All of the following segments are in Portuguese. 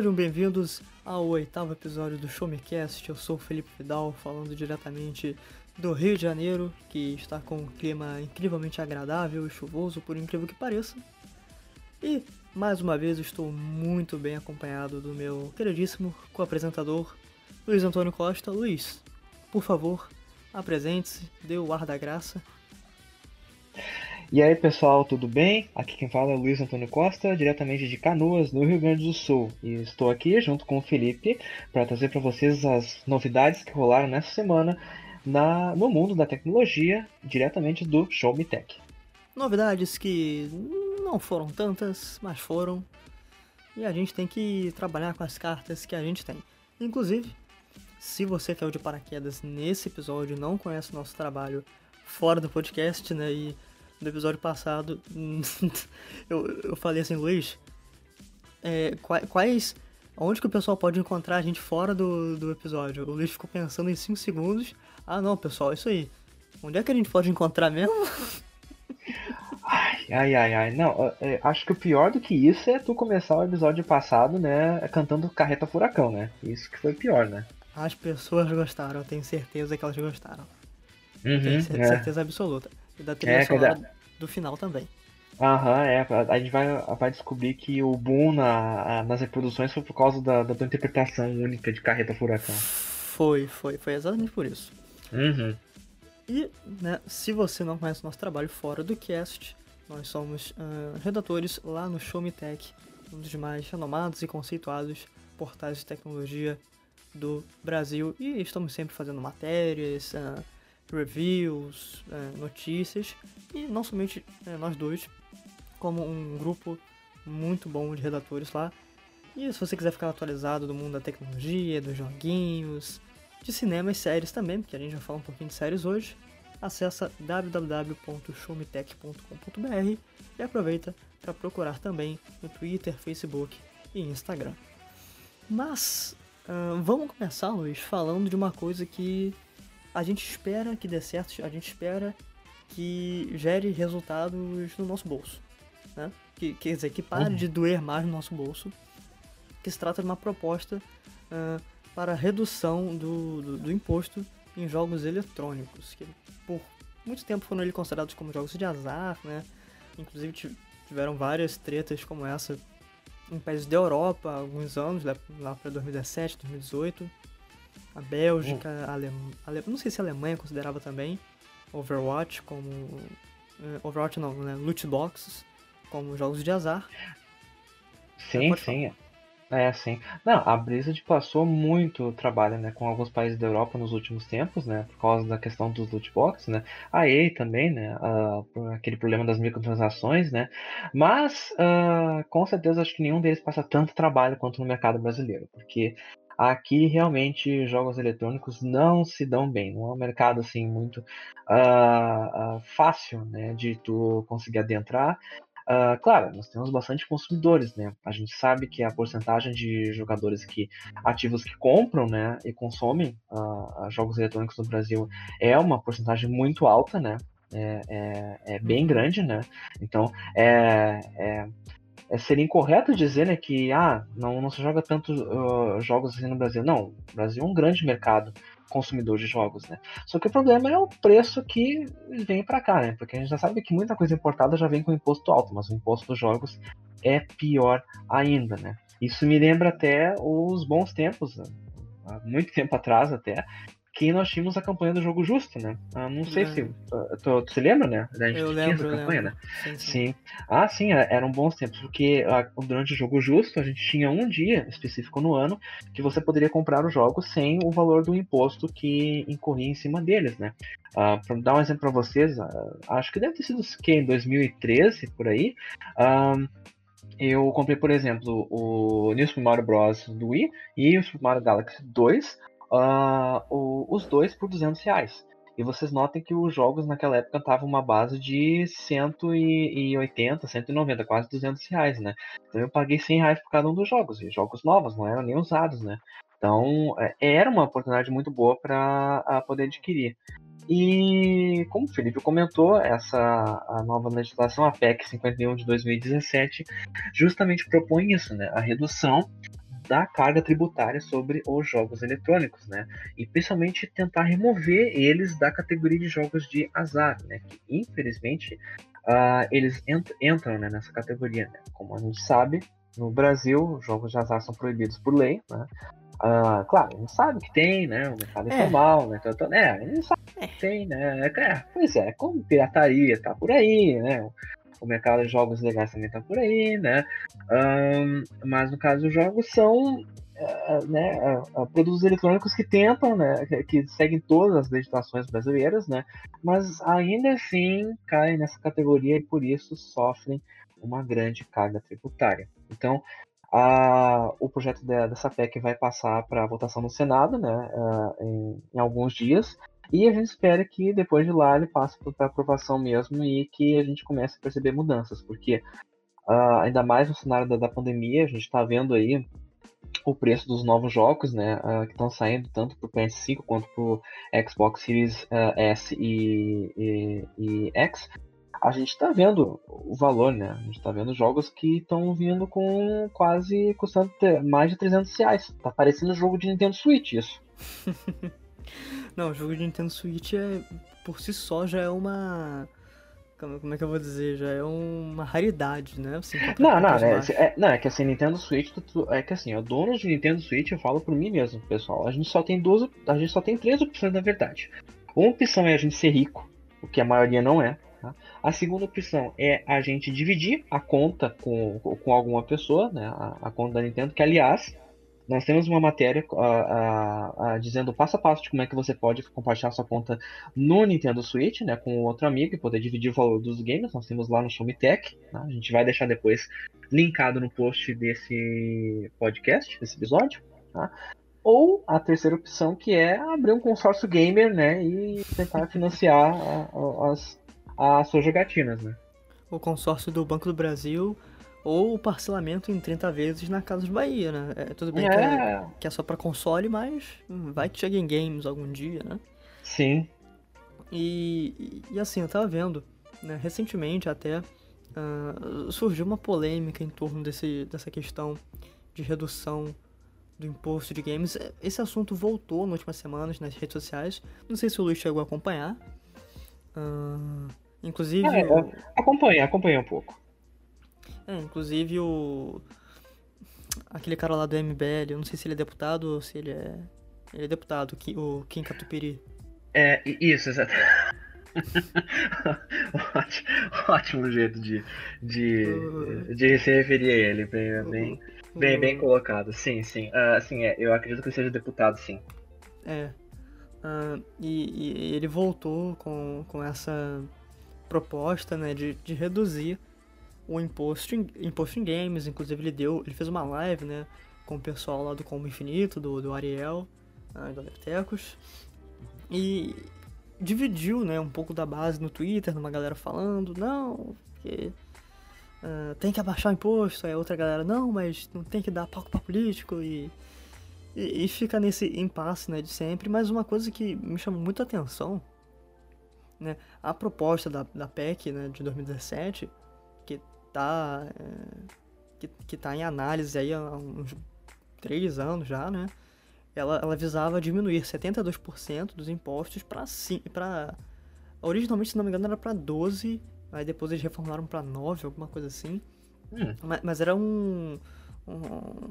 sejam bem-vindos ao oitavo episódio do Show Me Cast. Eu sou o Felipe Vidal, falando diretamente do Rio de Janeiro, que está com um clima incrivelmente agradável e chuvoso, por incrível que pareça. E, mais uma vez, estou muito bem acompanhado do meu queridíssimo co-apresentador, Luiz Antônio Costa. Luiz, por favor, apresente-se, dê o ar da graça. E aí pessoal, tudo bem? Aqui quem fala é Luiz Antônio Costa, diretamente de Canoas, no Rio Grande do Sul. E estou aqui junto com o Felipe para trazer para vocês as novidades que rolaram nessa semana na, no mundo da tecnologia, diretamente do Show Me Tech. Novidades que não foram tantas, mas foram. E a gente tem que trabalhar com as cartas que a gente tem. Inclusive, se você caiu de paraquedas nesse episódio e não conhece o nosso trabalho fora do podcast, né? E no episódio passado, eu, eu falei assim, Luiz, é, quais. Onde que o pessoal pode encontrar a gente fora do, do episódio? O Luiz ficou pensando em 5 segundos. Ah, não, pessoal, é isso aí. Onde é que a gente pode encontrar mesmo? Ai, ai, ai, ai. Não, é, acho que o pior do que isso é tu começar o episódio passado, né, cantando Carreta Furacão, né? Isso que foi pior, né? As pessoas gostaram, eu tenho certeza que elas gostaram. Uhum, tenho é. certeza absoluta. E da trilha É, sonora cada- do final também. Aham, é. A gente vai, vai descobrir que o boom na, nas reproduções foi por causa da, da tua interpretação única de Carreta Furacão. Foi, foi, foi exatamente por isso. Uhum. E, né, se você não conhece o nosso trabalho fora do cast, nós somos ah, redatores lá no Show Me Tech, um dos mais renomados e conceituados portais de tecnologia do Brasil. E estamos sempre fazendo matérias, ah, reviews, ah, notícias. E não somente eh, nós dois, como um grupo muito bom de redatores lá. E se você quiser ficar atualizado do mundo da tecnologia, dos joguinhos, de cinema e séries também, porque a gente vai falar um pouquinho de séries hoje, acessa www.showmetech.com.br e aproveita para procurar também no Twitter, Facebook e Instagram. Mas ah, vamos começar, Luiz, falando de uma coisa que a gente espera que dê certo, a gente espera que gere resultados no nosso bolso. Né? Que, quer dizer, que pare Uhum. de doer mais no nosso bolso. Que se trata de uma proposta ah, para redução do, do, do imposto em jogos eletrônicos, que por muito tempo foram ali considerados como jogos de azar, né? Inclusive ti- tiveram várias tretas como essa em países da Europa há alguns anos, lá para 2017, 2018. A Bélgica, a Alem... Ale- não sei se a Alemanha considerava também Overwatch como. eh, Overwatch não, né? Loot boxes como jogos de azar. Sim, sim. É, sim. Não, a Blizzard passou muito trabalho, né, com alguns países da Europa nos últimos tempos, né, por causa da questão dos loot boxes, né. A EA também, né, por aquele problema das microtransações, né. Mas, ah, com certeza, acho que nenhum deles passa tanto trabalho quanto no mercado brasileiro, porque aqui realmente jogos eletrônicos não se dão bem. Não é um mercado assim muito ah, ah, fácil, né, de tu conseguir adentrar. Ah, claro, nós temos bastante consumidores, né? A gente sabe que a porcentagem de jogadores que ativos que compram, né, e consomem jogos eletrônicos no Brasil é uma porcentagem muito alta, né? É, é, é bem Uhum. grande, né? Então, é, é, é, seria incorreto dizer, né, que ah, não, não se joga tanto ah, jogos assim no Brasil. Não, o Brasil é um grande mercado consumidor de jogos, né? Só que o problema é o preço que vem para cá, né? Porque a gente já sabe que muita coisa importada já vem com imposto alto, mas o imposto dos jogos é pior ainda, né? Isso me lembra até os bons tempos, há muito tempo atrás até, que nós tínhamos a campanha do jogo justo, né? Ah, não sei É. se ah, tu, tu se lembra, né? A gente Eu lembro, eu campanha, lembro. né? Sim, sim. Sim. Ah, sim, é- eram bons tempos, porque ah, durante o jogo justo a gente tinha um dia específico no ano que você poderia comprar os jogos sem o valor do imposto que incorria em cima deles, né? Ah, para dar um exemplo para vocês, ah, acho que deve ter sido que em 2013 por aí. ah, eu comprei, por exemplo, o New Super Mario Bros. do Wii e o Super Mario Galaxy 2, ah, o- os dois por 200 reais. E vocês notem que os jogos naquela época estavam uma base de 180, 190, quase 200 reais, né? Então eu paguei 100 reais por cada um dos jogos, e jogos novos, não eram nem usados, né? Então é, era uma oportunidade muito boa para poder adquirir. E como o Felipe comentou, essa a nova legislação, a PEC 51 de 2017, justamente propõe isso, né? A redução da carga tributária sobre os jogos eletrônicos, né? E principalmente tentar remover eles da categoria de jogos de azar, né? Que infelizmente uh, eles ent entram né, nessa categoria, né? Como a gente sabe, no Brasil, jogos de azar são proibidos por lei, né? Uh, claro, a gente sabe que tem, né? O mercado é. informal, né? Então, é, a gente sabe que tem, né? É, pois é, como pirataria tá por aí, né? O mercado de jogos legais também tá por aí, né? Um, mas no caso, os jogos são uh, né, uh, produtos eletrônicos que tentam, né? Que, que, seguem todas as legislações brasileiras, né? Mas ainda assim caem nessa categoria e por isso sofrem uma grande carga tributária. Então, o projeto de, dessa PEC vai passar para votação no Senado né, uh, em, em, alguns dias. E a gente espera que depois de lá ele passe para aprovação mesmo e que a gente comece a perceber mudanças, porque uh, ainda mais no cenário da, da pandemia, a gente está vendo aí o preço dos novos jogos, né, uh, que estão saindo tanto para o PS5 quanto para o Xbox Series uh, S e, e, e X, a gente está vendo o valor, né? A gente está vendo jogos que estão vindo com quase custando mais de 300 reais. Tá parecendo jogo de Nintendo Switch isso. Não, o jogo de Nintendo Switch é por si só já é uma como é que eu vou dizer? Já é uma raridade, né? Assim, não, não, né? É, não, é que assim, Nintendo Switch, é que assim, o dono de Nintendo Switch, eu falo por mim mesmo, pessoal. A gente só tem duas, a gente só tem três opções na verdade. Uma opção é a gente ser rico, o que a maioria não é. Tá? A segunda opção é a gente dividir a conta com, com alguma pessoa, né? a, a conta da Nintendo, que aliás, nós temos uma matéria dizendo passo a passo de como é que você pode compartilhar sua conta no Nintendo Switch, né, com outro amigo e poder dividir o valor dos games. Nós temos lá no Show Me Tech. Tá? A gente vai deixar depois linkado no post desse podcast, desse episódio. Tá? Ou a terceira opção, que é abrir um consórcio gamer, né, e tentar financiar as, as suas jogatinas, né? O consórcio do Banco do Brasil ou o parcelamento em 30 vezes na Casa de Bahia, né? É, tudo bem é. Que, é, que, é, só para console, mas vai que chega em games algum dia, né? Sim. E, e assim, eu tava vendo, né, recentemente até uh, surgiu uma polêmica em torno desse, dessa questão de redução do imposto de games. Esse assunto voltou nas últimas semanas nas redes sociais. Não sei se o Luiz chegou a acompanhar. Uh, Inclusive. É, o... Acompanha, acompanha um pouco. É, inclusive o. Aquele cara lá do MBL, eu não sei se ele é deputado ou se ele é. Ele é deputado, o Kim Catupiri. É, isso, exato. ótimo, ótimo jeito de, de, uh... de se referir a ele, bem, bem, bem, bem colocado. Sim, sim. Uh, sim, é, eu acredito que seja deputado, sim. É. Uh, e, e, ele voltou com, com essa proposta né, de, de reduzir o imposto em, imposto em games. Inclusive ele deu. Ele fez uma live né, com o pessoal lá do Combo Infinito, do, do Ariel, uh, do Aleptecos. E dividiu né, um pouco da base no Twitter, numa galera falando, não, porque uh, tem que abaixar o imposto, aí outra galera, não, mas não tem que dar palco para político e, e, e, fica nesse impasse né, de sempre. Mas uma coisa que me chamou muita atenção né, a proposta da, da PEC né, de 2017, que está é, que, que tá em análise aí há uns três anos já, né? Ela, ela visava diminuir 72% dos impostos para originalmente, se não me engano, era para 12, aí depois eles reformaram para 9, alguma coisa assim. Hum. Mas, mas, era um, um,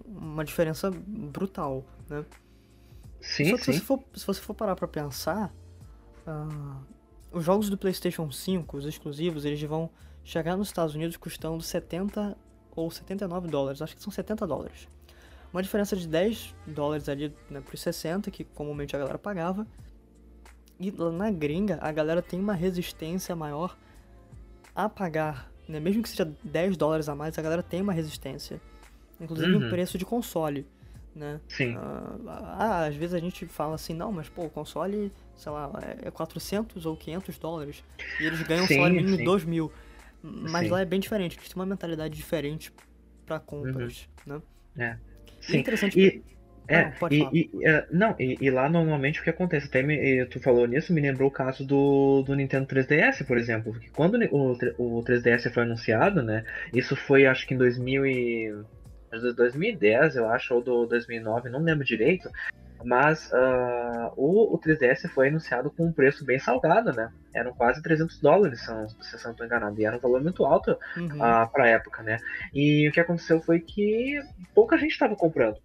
uma diferença brutal, né? Sim, Só que sim. Se, você for, se você for parar para pensar, uh, os jogos do PlayStation 5, os exclusivos, eles vão chegar nos Estados Unidos custando 70 ou 79 dólares, acho que são 70 dólares. Uma diferença de 10 dólares ali né, para os 60, que comumente a galera pagava. E na gringa, a galera tem uma resistência maior a pagar, né? mesmo que seja 10 dólares a mais, a galera tem uma resistência. Inclusive uhum. o preço de console né? Sim. Ah, às vezes a gente fala assim, não, mas pô, o console, sei lá, é 400 ou 500 dólares e eles ganham sim, salário mínimo de 2 mil. Mas sim. lá é bem diferente, eles têm uma mentalidade diferente para compras, uhum. né? É. Sim. é interessante. E... É, não, e, e, uh, não e, e, lá normalmente o que acontece, até me, tu falou nisso, me lembrou o caso do, do Nintendo 3DS, por exemplo, porque quando o, o 3DS foi anunciado, né, isso foi acho que em 2000 e de 2010, eu acho, ou do 2009, não lembro direito, mas uh, o, o 3DS foi anunciado com um preço bem salgado, né? Eram quase 300 dólares, se eu não estou enganado, e era um valor muito alto uhum. uh, para a época, né? E o que aconteceu foi que pouca gente estava comprando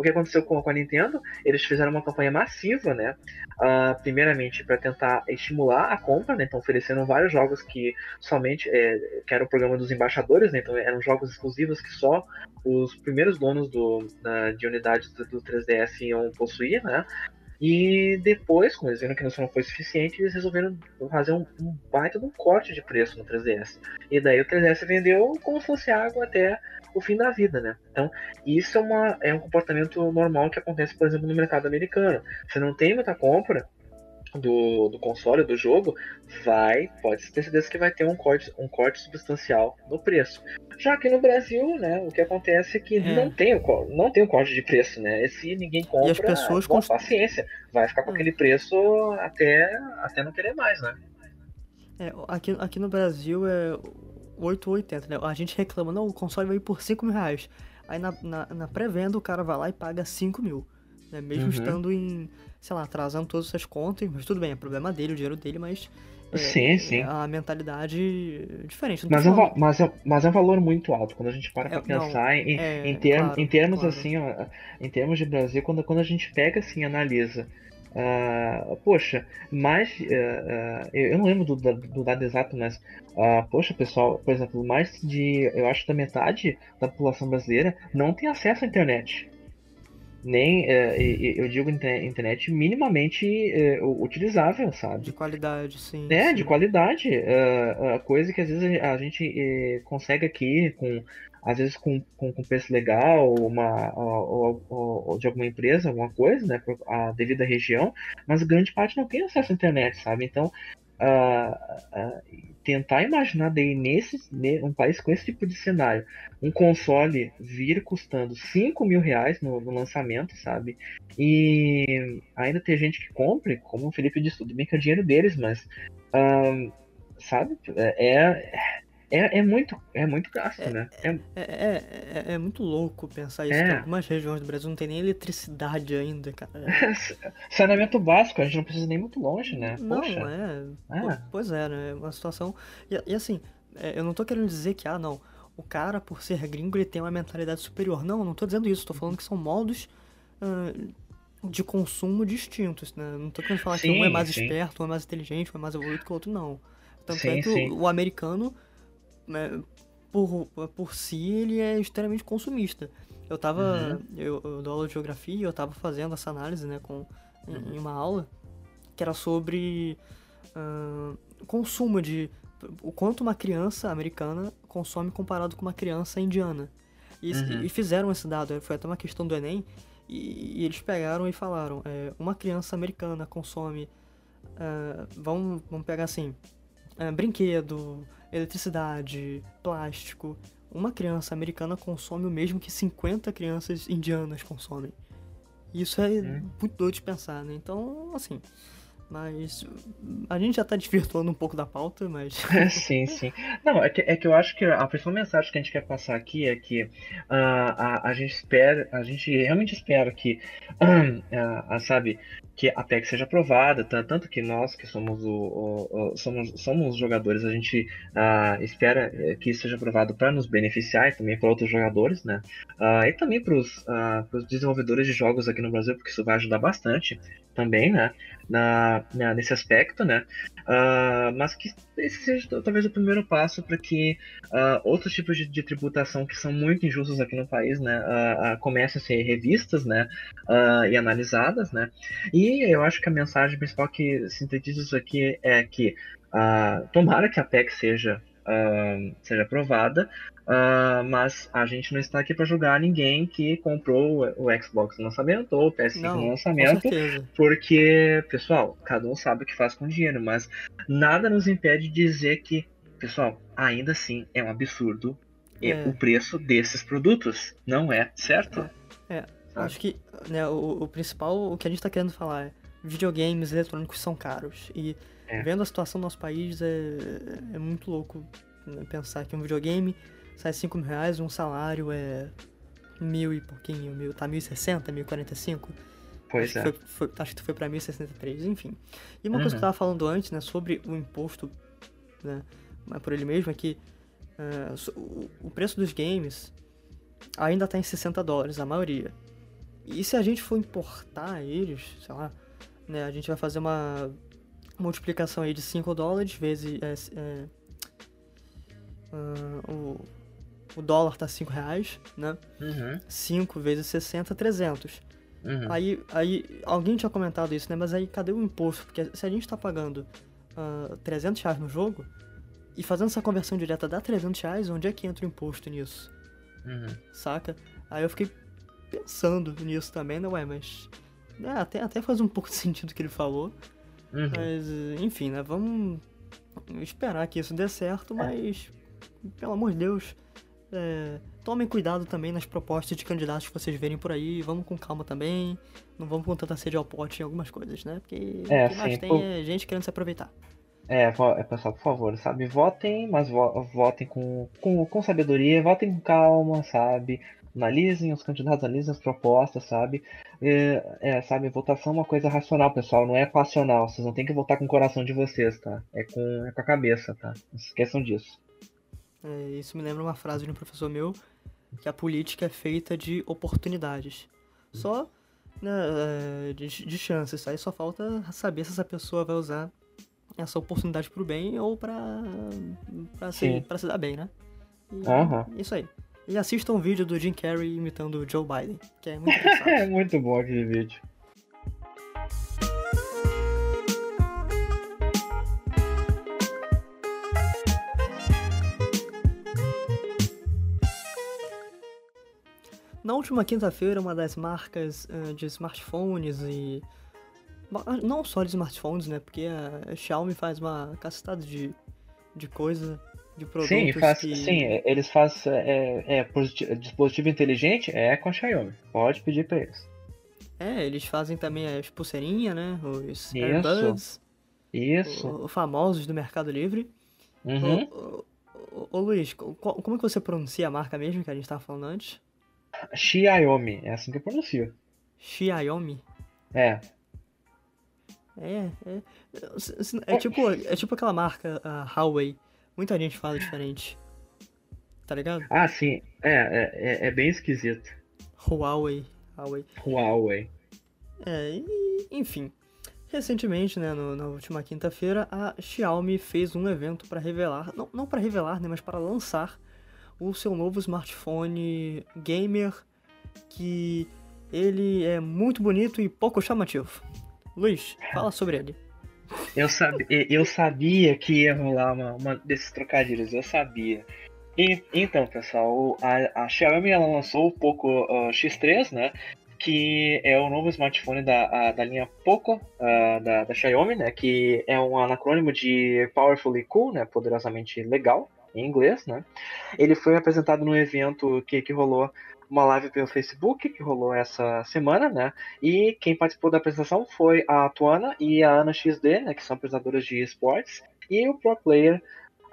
o que aconteceu com, a Nintendo, eles fizeram uma campanha massiva, né? Uh, primeiramente para tentar estimular a compra, né? Então ofereceram vários jogos que somente é, que era o programa dos embaixadores, né? Então eram jogos exclusivos que só os primeiros donos do, de unidades do, do 3DS iam possuir, né? E depois, quando eles viram que isso não foi suficiente, eles resolveram fazer um, um baita de um corte de preço no 3DS. E daí o 3DS vendeu como se fosse água até o fim da vida, né? Então, isso é, uma, é um comportamento normal que acontece, por exemplo, no mercado americano. Você não tem muita compra, do, do console, do jogo, vai, pode ter certeza que vai ter um corte, um corte substancial no preço. Já que no Brasil, né, o que acontece é que é. não tem o não tem o corte de preço, né? Se ninguém compra, e as pessoas bom, paciência, vai ficar com é. aquele preço até até não querer mais, né? É, aqui, aqui no Brasil é 8,80, né? A gente reclama, não, o console veio por 5 mil reais. Aí na, na, na pré-venda o cara vai lá e paga 5 mil. Né? Mesmo uhum. estando em sei lá, atrasando todas essas contas, mas tudo bem, é problema dele, o dinheiro dele, mas. É, sim, sim. É a mentalidade diferente. Mas é, mas, é, mas é um valor muito alto quando a gente para é, pra pensar não, em, é, em, term, claro, em termos claro. assim, ó, em termos de Brasil, quando, quando a gente pega assim analisa. Uh, poxa, mais. Uh, uh, eu não lembro do, do, dado exato, mas. poxa, pessoal, por exemplo, mais de. Eu acho da metade da população brasileira não tem acesso à internet nem é, eu digo internet minimamente utilizável, sabe? De qualidade, sim. É, sim. de qualidade. Coisa que às vezes a gente consegue aqui com às vezes com, com, com preço legal uma ou, ou, ou, de alguma empresa, alguma coisa, né, por a devida região, mas grande parte não tem acesso à internet, sabe? Então uh, tentar imaginar daí nesse um país com esse tipo de cenário, um console vir custando 5 mil reais no, no, lançamento, sabe? E ainda ter gente que compre, como o Felipe disse, tudo bem que é dinheiro deles, mas uh, sabe? É, é, é, muito, é muito gasto, é, né? É, é, é, é, é, muito louco pensar isso. É. algumas regiões do Brasil não tem nem eletricidade ainda, cara. Saneamento básico, a gente não precisa nem muito longe, né? Não, Poxa. é. é. Pois é, né? Uma situação. E, e assim, eu não tô querendo dizer que, ah, não, o cara, por ser gringo, ele tem uma mentalidade superior. Não, não tô dizendo isso. Tô falando que são modos. Uh, de consumo distintos, né? Não tô querendo falar sim, que um é mais sim. esperto, um é mais inteligente, um é mais evoluído que o outro, não. Tanto sim, é que o, o americano né, por, por si, ele é extremamente consumista. Eu tava. Uhum. Eu, eu dou aula de geografia e eu tava fazendo essa análise, né, com, em, uhum. em uma aula, que era sobre uh, consumo de. O quanto uma criança americana consome comparado com uma criança indiana. E, uhum. e fizeram esse dado, foi até uma questão do Enem, e, e eles pegaram e falaram: é, uma criança americana consome. Uh, vamos, vamos pegar assim: uh, brinquedo, eletricidade, plástico. Uma criança americana consome o mesmo que 50 crianças indianas consomem. Isso é hum. muito doido de pensar, né? Então, assim. Mas a gente já tá desvirtuando um pouco da pauta, mas. sim, sim. Não, é que, é que eu acho que a principal mensagem que a gente quer passar aqui é que uh, a, a gente espera, a gente realmente espera que, uh, uh, sabe, que a PEC seja aprovada, tanto que nós que somos o, o, o somos, somos jogadores, a gente uh, espera eh, que isso seja aprovado para nos beneficiar e também para outros jogadores, né? Uh, e também para os uh, desenvolvedores de jogos aqui no Brasil, porque isso vai ajudar bastante também, né? Na, na nesse aspecto, né? Uh, mas que esse seja talvez o primeiro passo para que uh, outros tipos de, de, tributação que são muito injustos aqui no país, né, uh, comecem a ser revistas, né, e analisadas, né? E eu acho que a mensagem principal que sintetiza isso aqui é que tomara que a PEC seja uh, seja aprovada, uh, mas a gente não está aqui para julgar ninguém que comprou o, o Xbox no lançamento ou o PS5 não, no lançamento, porque, pessoal, cada um sabe o que faz com dinheiro, mas nada nos impede de dizer que, pessoal, ainda assim é um absurdo é. o preço desses produtos, não é, certo? É, é. acho que né, o, o principal, o que a gente está querendo falar é videogames eletrônicos são caros e é. Vendo a situação do nosso país, é, é muito louco né? pensar que um videogame sai 5 mil reais, um salário é mil e pouquinho, mil, tá 1060, 1045. Pois acho é. Que foi, foi, acho que tu foi pra 1063, enfim. E uma Uhum. coisa que eu tava falando antes, né, sobre o imposto, né, mas por ele mesmo, é que o, o preço dos games ainda tá em 60 dólares, a maioria. E se a gente for importar eles, sei lá, né, a gente vai fazer uma multiplicação aí de 5 dólares vezes. é, ah, o, o dólar tá 5 reais, né? Uhum, 5 vezes 60, 300. uhum. Aí, aí, alguém tinha comentado isso, né? Mas aí, cadê o imposto? Porque se a gente tá pagando ah, 300 reais no jogo, e fazendo essa conversão direta dá 300 reais, onde é que entra o imposto nisso? Uhum. Saca? Aí eu fiquei pensando nisso também, né? Ué, mas... É, até, até faz um pouco de sentido o que ele falou. Uhum. Mas, enfim, né? Vamos esperar que isso dê certo, mas, pelo amor de Deus, é, tomem cuidado também nas propostas de candidatos que vocês verem por aí. Vamos com calma também. Não vamos com tanta sede ao pote em algumas coisas, né? Porque É, o que mais sim, tem por- é gente querendo se aproveitar. É, é, pessoal, por favor, sabe, votem, mas vo- votem com, com, com sabedoria, votem com calma, sabe? Analisem os candidatos, analisem as propostas, sabe? É, é, sabe, votação é uma coisa racional, pessoal, não é passional. Vocês não tem que votar com o coração de vocês, tá? É com, é com a cabeça, tá? Não se esqueçam disso. É, isso me lembra uma frase de um professor meu, que a política é feita de oportunidades. Só né, é, de, de chances. Aí só falta saber se essa pessoa vai usar essa oportunidade pro bem ou pra, pra, se, Sim. pra se dar bem, né? E, Aham. Isso aí. E assistam o vídeo do Jim Carrey imitando o Joe Biden, que é muito. É muito bom aquele vídeo. Na última quinta-feira, uma das marcas eh, de smartphones e. Não só de smartphones, né? Porque a Xiaomi faz uma cacetada de, de coisa, de produtos Sim, faz, que. sim, é, eles fazem é, é, positi- dispositivo inteligente, é com a Xiaomi. Pode pedir pra eles. É, eles fazem também as pulseirinhas, né? Os Isso. AirBuds, Isso. o- o- famosos do Mercado Livre. Uhum. Ô, ô, ô, Luiz, co- co- como é que você pronuncia a marca mesmo que a gente tava falando antes? Xiaomi, é assim que eu pronuncio. Xiaomi? É, É, é. É tipo, é tipo aquela marca, a Huawei. Muita gente fala diferente. Tá ligado? Ah, sim. É, é, é- é bem esquisito. Huawei. Huawei. Huawei. É, e, enfim. Recentemente, né, no- na última quinta-feira, a Xiaomi fez um evento para revelar, não, não para revelar, né, mas para lançar o seu novo smartphone gamer, que ele é muito bonito e pouco chamativo. Luiz, fala sobre ele. Eu, sabe, eu sabia que ia rolar uma, uma desses trocadilhos, eu sabia. E, então, pessoal, a, a Xiaomi ela lançou o Poco ah, X3, né? Que é o novo smartphone da, a- da linha Poco ah, da, da Xiaomi, né? Que é um anacrônimo de Powerfully Cool, né? Poderosamente legal, em inglês, né? Ele foi apresentado num evento que, que rolou uma live pelo Facebook, que rolou essa semana, né? E quem participou da apresentação foi a Tuana e a Ana XD, né, que são apresentadoras de esportes, e o pro player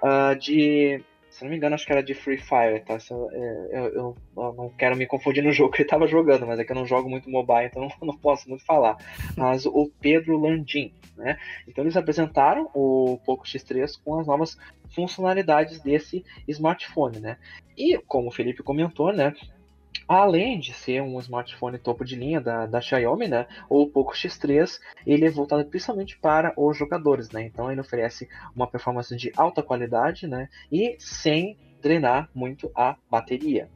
ah, de. Se não me engano, acho que era de Free Fire, tá? É, eu, eu- eu não quero me confundir no jogo que ele tava jogando, mas é que eu não jogo muito mobile, então não posso muito falar. Mas o Pedro Landim, né? Então eles apresentaram o Poco X3 com as novas funcionalidades desse smartphone, né? E como o Felipe comentou, né? Além de ser um smartphone topo de linha da, da Xiaomi, né, o Poco X3 ele é voltado principalmente para os jogadores, né, então ele oferece uma performance de alta qualidade, né, e sem drenar muito a bateria.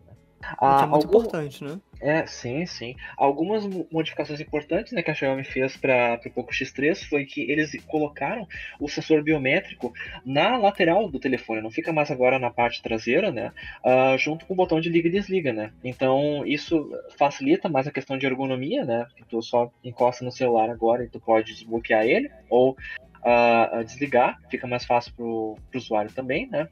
Que Ah, é muito algum- importante, né? é, sim, sim. Algumas mo- modificações importantes né, que a Xiaomi fez para o Poco X3 foi que eles colocaram o sensor biométrico na lateral do telefone, não fica mais agora na parte traseira, né? ah, junto com o botão de liga e desliga, né? Então isso facilita mais a questão de ergonomia, né? Que tu só encosta no celular agora e tu pode desbloquear ele, ou ah, ah, desligar, fica mais fácil para o usuário também, né?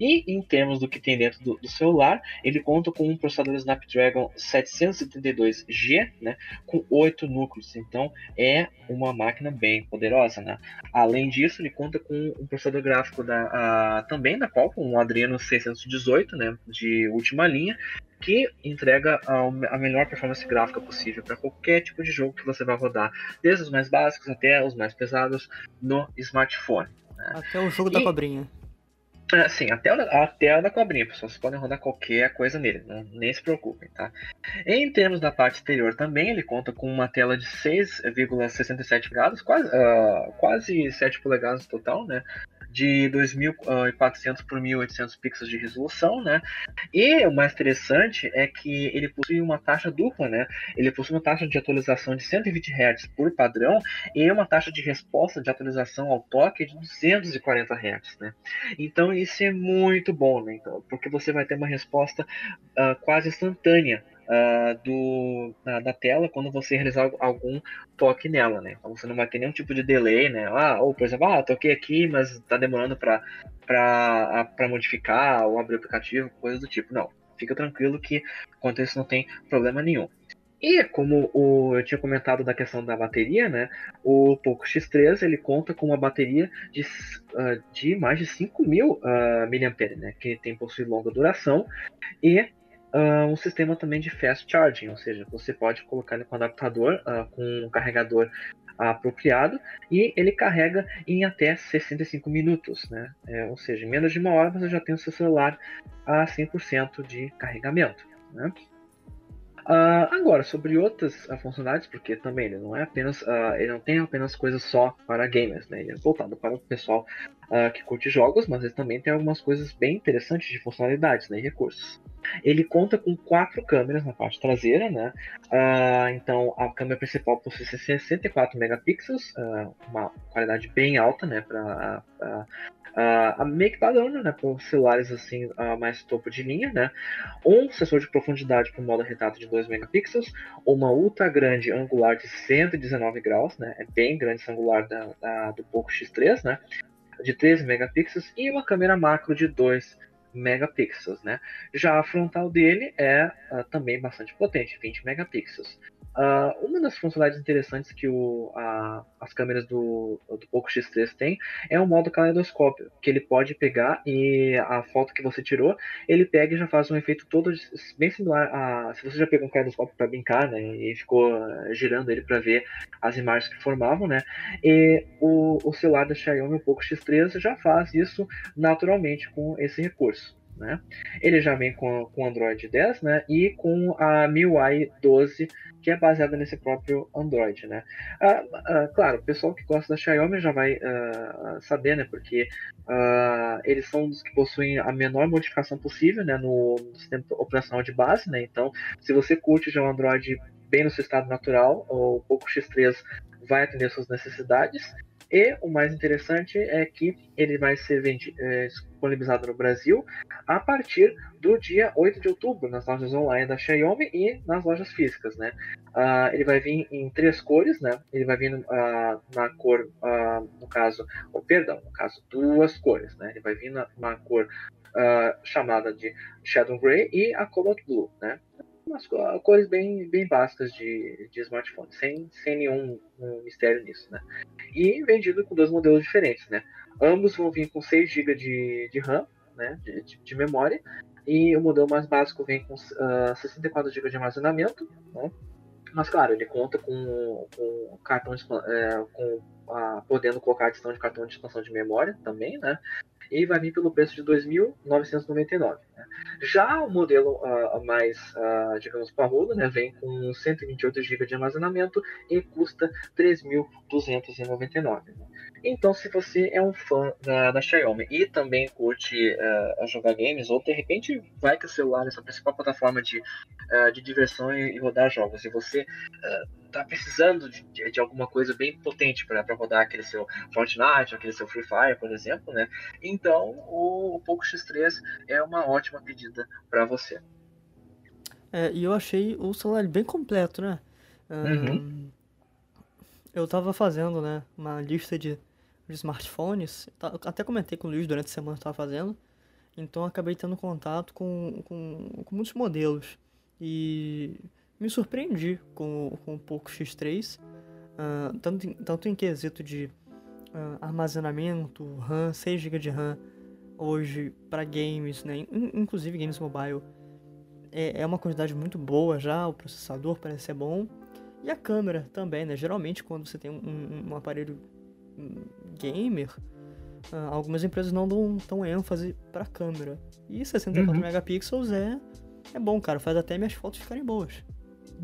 E em termos do que tem dentro do, do celular, ele conta com um processador Snapdragon 732G, né, com 8 núcleos. Então é uma máquina bem poderosa, né? Além disso, ele conta com um processador gráfico da, ah, também da Qualcomm, um Adreno 618, né, de última linha, que entrega a, a melhor performance gráfica possível para qualquer tipo de jogo que você vai rodar, desde os mais básicos até os mais pesados no smartphone. Né? Até o jogo e... da cobrinha. É, sim, até, a da cobrinha, pessoal. Vocês podem rodar qualquer coisa nele, não, nem se preocupem, tá? Em termos da parte exterior também, ele conta com uma tela de 6,67 graus, quase, uh, quase 7 polegadas no total, né? De 2.400 por 1.800 pixels de resolução, né? E o mais interessante é que ele possui uma taxa dupla, né? Ele possui uma taxa de atualização de 120 Hz por padrão e uma taxa de resposta de atualização ao toque de 240 Hz, né? Então isso é muito bom, né? Então, porque você vai ter uma resposta uh, quase instantânea uh, do, da tela quando você realizar algum toque nela, né? Então você não vai ter nenhum tipo de delay, né? Ah, ou por exemplo, ah, toquei aqui, mas está demorando para para modificar ou abrir o aplicativo, coisas do tipo. Não, fica tranquilo que quanto isso não tem problema nenhum. E como o, eu tinha comentado da questão da bateria, né? O Poco X3 ele conta com uma bateria de, uh, de mais de 5 mil uh, mAh, né? Que tem possui longa duração e uh, um sistema também de fast charging, ou seja, você pode colocar ele com adaptador, uh, com um carregador apropriado e ele carrega em até 65 minutos, né? É, ou seja, em menos de uma hora você já tem o seu celular a 100% de carregamento, né? Uh, agora, sobre outras uh, funcionalidades, porque também ele não é apenas, uh, ele não tem apenas coisas só para gamers, né? Ele é voltado para o pessoal que curte jogos, mas ele também tem algumas coisas bem interessantes de funcionalidades né, e recursos. Ele conta com quatro câmeras na parte traseira, né? então a câmera principal possui 64 megapixels, uma qualidade bem alta, né? Para uh, meio que padrão, né, para celulares assim uh, mais topo de linha, né, um sensor de profundidade para o modo retrato de 2 megapixels, uma ultra grande angular de 119 graus, né, é bem grande esse angular da, da, do Poco X3, né, de 13 megapixels e uma câmera macro de 2 megapixels, né? Já a frontal dele é uh, também bastante potente, 20 megapixels. Uh, uma das funcionalidades interessantes que o, a, as câmeras do, do Poco X3 tem é o modo caleidoscópio, que ele pode pegar e a foto que você tirou, ele pega e já faz um efeito todo bem similar a. Se você já pegou um caleidoscópio para brincar, né, e ficou girando ele para ver as imagens que formavam, né, e o, o celular da Xiaomi, o Poco X3, já faz isso naturalmente com esse recurso. Né? Ele já vem com, com Android 10 né? e com a MIUI 12 que é baseada nesse próprio Android, né? Ah, ah, claro, o pessoal que gosta da Xiaomi já vai ah, saber, né? Porque ah, eles são os que possuem a menor modificação possível, né? No, no, sistema operacional de base, né? Então, se você curte já o Android bem no seu estado natural, o Poco X3 vai atender suas necessidades. E o mais interessante é que ele vai ser vendido, é, disponibilizado no Brasil a partir do dia 8 de outubro, nas lojas online da Xiaomi e nas lojas físicas, né? Uh, ele vai vir em três cores, né? Ele vai vir uh, na cor, uh, no caso, oh, perdão, no caso, duas cores, né? Ele vai vir na, na cor chamada de Shadow Grey e a Color Blue, né? Umas cores bem, bem básicas de, de smartphone, sem, sem nenhum um mistério nisso, né? E vendido com dois modelos diferentes, né? Ambos vão vir com 6 GB de, de RAM, né? De, de, memória, e o modelo mais básico vem com uh, 64 GB de armazenamento, né? Mas claro, ele conta com, com cartão é, com uh, podendo colocar adição de cartão de expansão de memória também, né? E vai vir pelo preço de 2.999. Né? Já o modelo uh, mais, uh, digamos, parrudo, né, vem com 128 GB de armazenamento e custa 3.299. Né? Então, se você é um fã da, da Xiaomi e também curte uh, jogar games, ou de repente vai que o celular é a sua principal plataforma de, de diversão e, e, rodar jogos, e você tá precisando de, de, alguma coisa bem potente para rodar aquele seu Fortnite, aquele seu Free Fire, por exemplo, né? Então o, o Poco X3 é uma ótima pedida para você. É, e eu achei o celular bem completo, né? Uhum. Eu tava fazendo, né, uma lista de, de smartphones, até comentei com o Luiz durante a semana que estava fazendo, então acabei tendo contato com, com, com muitos modelos. E me surpreendi com, com o Poco X3, uh, ah, tanto, em, tanto em quesito de uh, armazenamento, RAM, 6 GB de RAM, hoje para games, né, inclusive games mobile, é, é uma quantidade muito boa já, o processador parece ser bom. E a câmera também, né? Geralmente quando você tem um, um aparelho hum, gamer, ah, algumas empresas não dão tão ênfase pra câmera. E 64 uhum. megapixels é, é bom, cara. Faz até minhas fotos ficarem boas.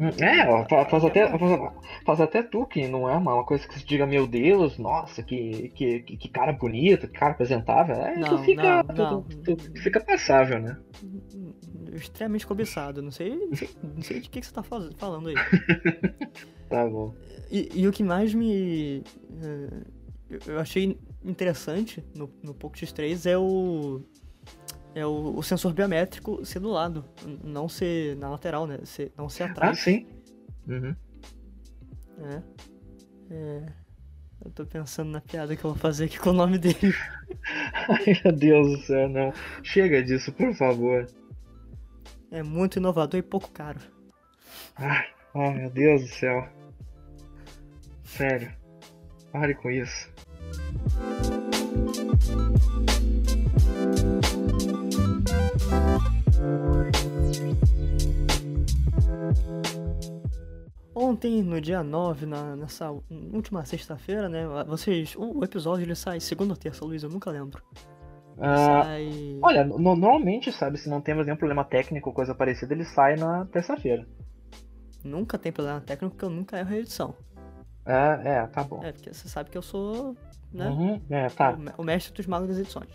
É, faz, até, faz, até tu que não é uma, uma coisa que se diga, meu Deus, nossa, que, que, que cara bonito, que cara apresentável. É, não, tu fica, não, não. Tu, tu, fica passável, né? Extremamente cobiçado. Não sei, não sei, não sei de que, que você tá falando aí. tá bom. E, e, o que mais me. Uh, eu achei interessante no, no Poco X3 é o é o, o, sensor biométrico ser do lado, não ser na lateral, né? Ser, não ser atrás. Ah, sim. Uhum. É. é. Eu tô pensando na piada que eu vou fazer aqui com o nome dele. Ai, meu Deus do céu, não. Chega disso, por favor. É muito inovador e pouco caro. Ai, oh, meu Deus do céu. Sério. Pare com isso. Ontem, no dia 9, na, nessa última sexta-feira, né? Vocês. O, episódio ele sai segunda ou terça, Luiz, eu nunca lembro. Uh, sai... Olha, no, normalmente, sabe, se não temos nenhum problema técnico ou coisa parecida, ele sai na terça-feira. Nunca tem problema técnico porque eu nunca erro a edição. É, é, tá bom. É, porque você sabe que eu sou. Né? Uhum, é, tá. O, o mestre dos magos das edições.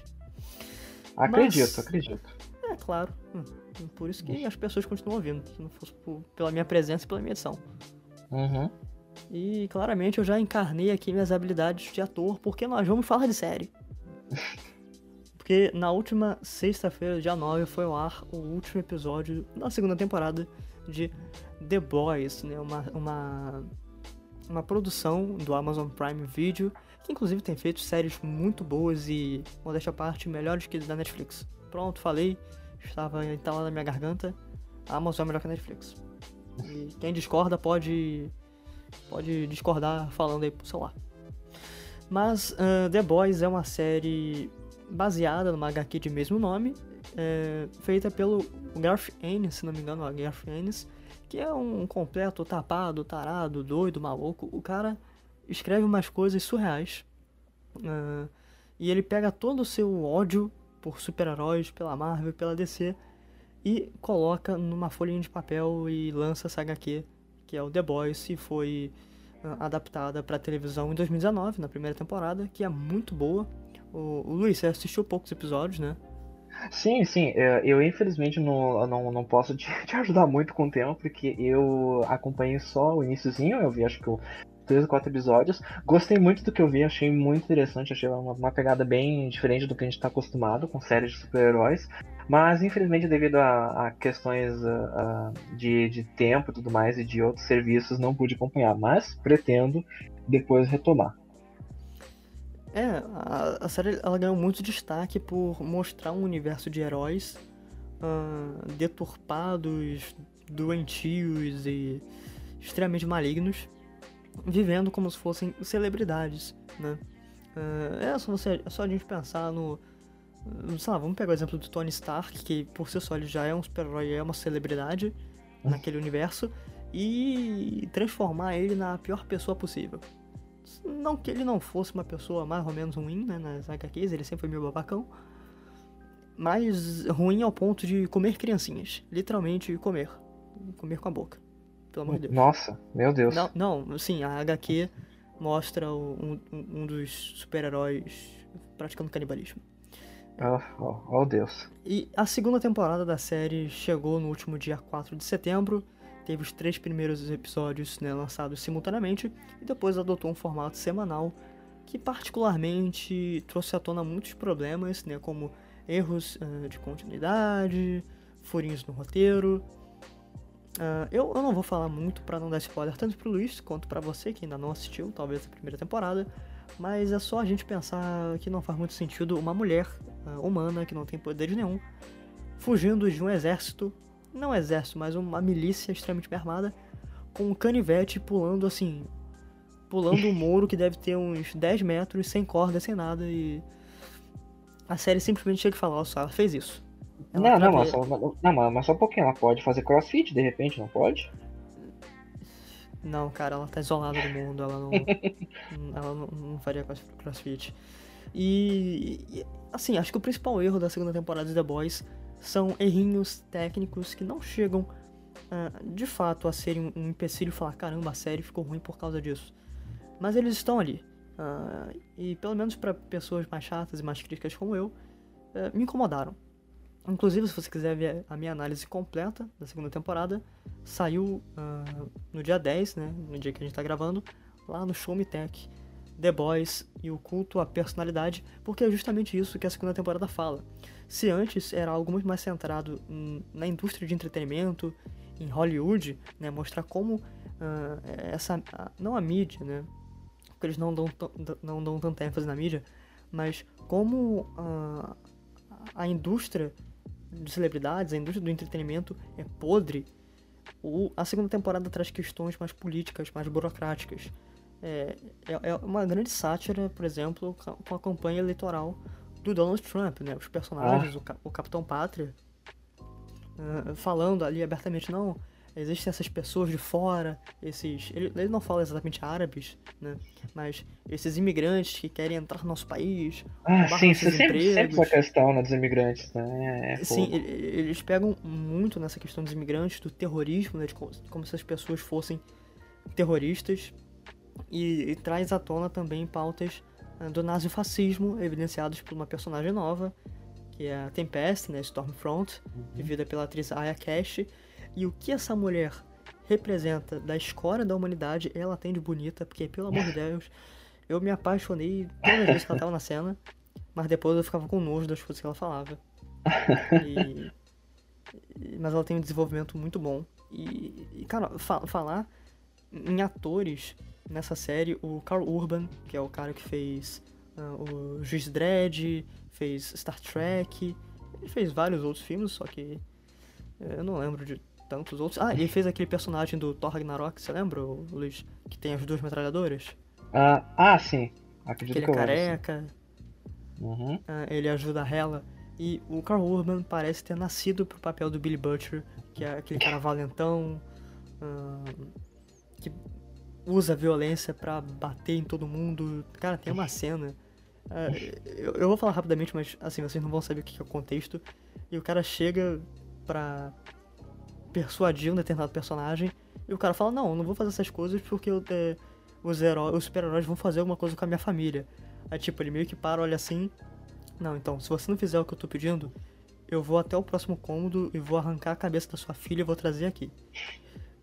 Acredito, Mas... acredito. É, claro. Hum, por isso que as pessoas continuam ouvindo, se não fosse por, pela minha presença e pela minha edição. Uhum. E claramente eu já encarnei aqui minhas habilidades de ator, porque nós vamos falar de série. porque na última sexta-feira, dia 9, foi ao ar o último episódio da segunda temporada de The Boys, né? Uma, uma, uma produção do Amazon Prime Video, que inclusive tem feito séries muito boas e, modéstia à parte, melhores que da Netflix. Pronto, falei, estava entalado na minha garganta. A Amazon é melhor que a Netflix. E quem discorda pode pode discordar falando aí pro celular. Mas uh, The Boys é uma série baseada numa HQ de mesmo nome, é, feita pelo Garth Ennis, se não me engano, o Garth Ennis, que é um completo tapado, tarado, doido, maluco. O cara escreve umas coisas surreais. Uh, e ele pega todo o seu ódio por super-heróis, pela Marvel, pela DC, e coloca numa folhinha de papel e lança essa HQ, que é o The Boys, e foi uh, adaptada para televisão em 2019, na primeira temporada, que é muito boa. O, o Luiz, você assistiu poucos episódios, né? Sim, sim. É, eu infelizmente não, não, não posso te, te ajudar muito com o tema, porque eu acompanhei só o iníciozinho, eu vi acho que o três ou quatro episódios. Gostei muito do que eu vi, achei muito interessante, achei uma, uma pegada bem diferente do que a gente está acostumado com séries de super-heróis. Mas infelizmente devido a, a questões de, de tempo e tudo mais e de outros serviços não pude acompanhar, mas pretendo depois retomar. É, a, a série ela ganhou muito destaque por mostrar um universo de heróis uh, deturpados, doentios e extremamente malignos vivendo como se fossem celebridades, né? Uh, é, só você, é só a gente pensar no... Sei lá, vamos pegar o exemplo do Tony Stark, que por si só ele já é um super-herói, é uma celebridade naquele universo, e transformar ele na pior pessoa possível. Não que ele não fosse uma pessoa mais ou menos ruim, né, nas HQs, ele sempre foi meio babacão, mas ruim ao ponto de comer criancinhas. Literalmente comer. Comer com a boca pelo amor de Deus. Nossa, meu Deus. Não, não sim, a HQ mostra um, um dos super-heróis praticando canibalismo. Oh, oh, oh, Deus. E a segunda temporada da série chegou no último dia 4 de setembro. Teve os três primeiros episódios né, lançados simultaneamente e depois adotou um formato semanal que particularmente trouxe à tona muitos problemas, né, como erros uh, de continuidade, furinhos no roteiro, Uh, eu, eu não vou falar muito para não dar spoiler tanto pro Luiz quanto para você que ainda não assistiu, talvez a primeira temporada, mas é só a gente pensar que não faz muito sentido uma mulher uh, humana que não tem poder nenhum fugindo de um exército, não um exército, mas uma milícia extremamente armada, com um canivete pulando assim, pulando um muro que deve ter uns 10 metros, sem corda, sem nada, e a série simplesmente chega e fala, olha só, ela fez isso. Ela não, não, mas só, não, mas só um pouquinho. Ela pode fazer crossfit de repente, não pode? Não, cara, ela tá isolada do mundo. Ela não, ela não, não faria crossfit. E, assim, acho que o principal erro da segunda temporada de The Boys são errinhos técnicos que não chegam uh, de fato a serem um, um empecilho e falar: caramba, a série ficou ruim por causa disso. Mas eles estão ali. Uh, e pelo menos para pessoas mais chatas e mais críticas como eu, uh, me incomodaram. Inclusive, se você quiser ver a minha análise completa da segunda temporada, saiu uh, no dia 10, né, no dia que a gente está gravando, lá no Show Me Tech, The Boys e o culto à personalidade, porque é justamente isso que a segunda temporada fala. Se antes era algo muito mais centrado na indústria de entretenimento, em Hollywood, né, mostrar como uh, essa, não a mídia, né, porque eles não dão, não dão tanta ênfase na mídia, mas como uh, a indústria de celebridades, a indústria do entretenimento é podre, o, a segunda temporada traz questões mais políticas, mais burocráticas. É, é, é uma grande sátira, por exemplo, com a campanha eleitoral do Donald Trump, né? Os personagens, ah. o, o Capitão Pátria, uh, falando ali abertamente, não, existem essas pessoas de fora, esses. Ele, ele não fala exatamente árabes, né? Mas esses imigrantes que querem entrar no nosso país. Ah, sim, sempre, sempre essa questão né, dos imigrantes, né? É, sim, eles pegam muito nessa questão dos imigrantes, do terrorismo, né? De como, como se as pessoas fossem terroristas. E, e traz à tona também pautas uh, do nazifascismo, evidenciados por uma personagem nova, que é a Tempest, né? Stormfront, uhum. vivida pela atriz Aya Cash e o que essa mulher representa da escória da humanidade, ela tem de bonita, porque, pelo amor de Deus, eu me apaixonei todas as vezes que ela tava na cena, mas depois eu ficava com nojo das coisas que ela falava. E, mas ela tem um desenvolvimento muito bom. E, e cara, fa falar em atores nessa série, o Carl Urban, que é o cara que fez uh, o Juiz Dredd, fez Star Trek, ele fez vários outros filmes, só que eh, eu não lembro de tantos outros. Ah, ele fez aquele personagem do Thor Ragnarok, você lembra, Luiz? Que tem as duas metralhadoras? Ah, ah sim. Acredito Aquele que é careca. Uhum. Ah, ele ajuda a Hela. E o Carl Urban parece ter nascido pro papel do Billy Butcher, que é aquele cara valentão, que usa violência para bater em todo mundo. Cara, tem uma cena. Uh, eu, eu, vou falar rapidamente, mas assim, vocês não vão saber o que é o contexto. E o cara chega pra persuadir um determinado personagem. E o cara fala, não, não vou fazer essas coisas porque eu, é, os, heróis, os super-heróis vão fazer alguma coisa com a minha família. Aí tipo, ele meio que para, olha assim. Não, então, se você não fizer o que eu tô pedindo, eu vou até o próximo cômodo e vou arrancar a cabeça da sua filha e vou trazer aqui.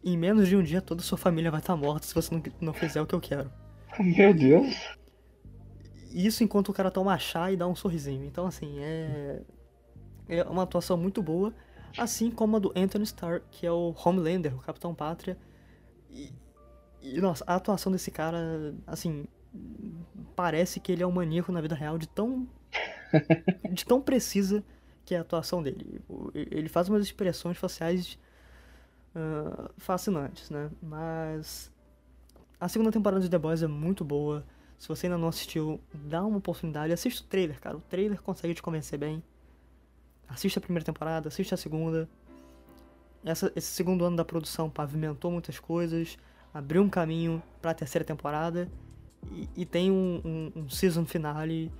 Em menos de um dia toda a sua família vai estar morta se você não, não fizer o que eu quero. Meu Deus. Isso enquanto o cara toma chá e dá um sorrisinho. Então assim, é. É uma atuação muito boa assim como a do Anthony Starr, que é o Homelander, o Capitão Pátria. E, e, nossa, a atuação desse cara, assim, parece que ele é um maníaco na vida real de tão de tão precisa que é a atuação dele. Ele faz umas expressões faciais uh, fascinantes, né? Mas a segunda temporada de The Boys é muito boa. Se você ainda não assistiu, dá uma oportunidade. Assista o trailer, cara. O trailer consegue te convencer bem. Assista a primeira temporada, assista a segunda. Essa, esse segundo ano da produção pavimentou muitas coisas, abriu um caminho para a terceira temporada e, e tem um, um, um, season finale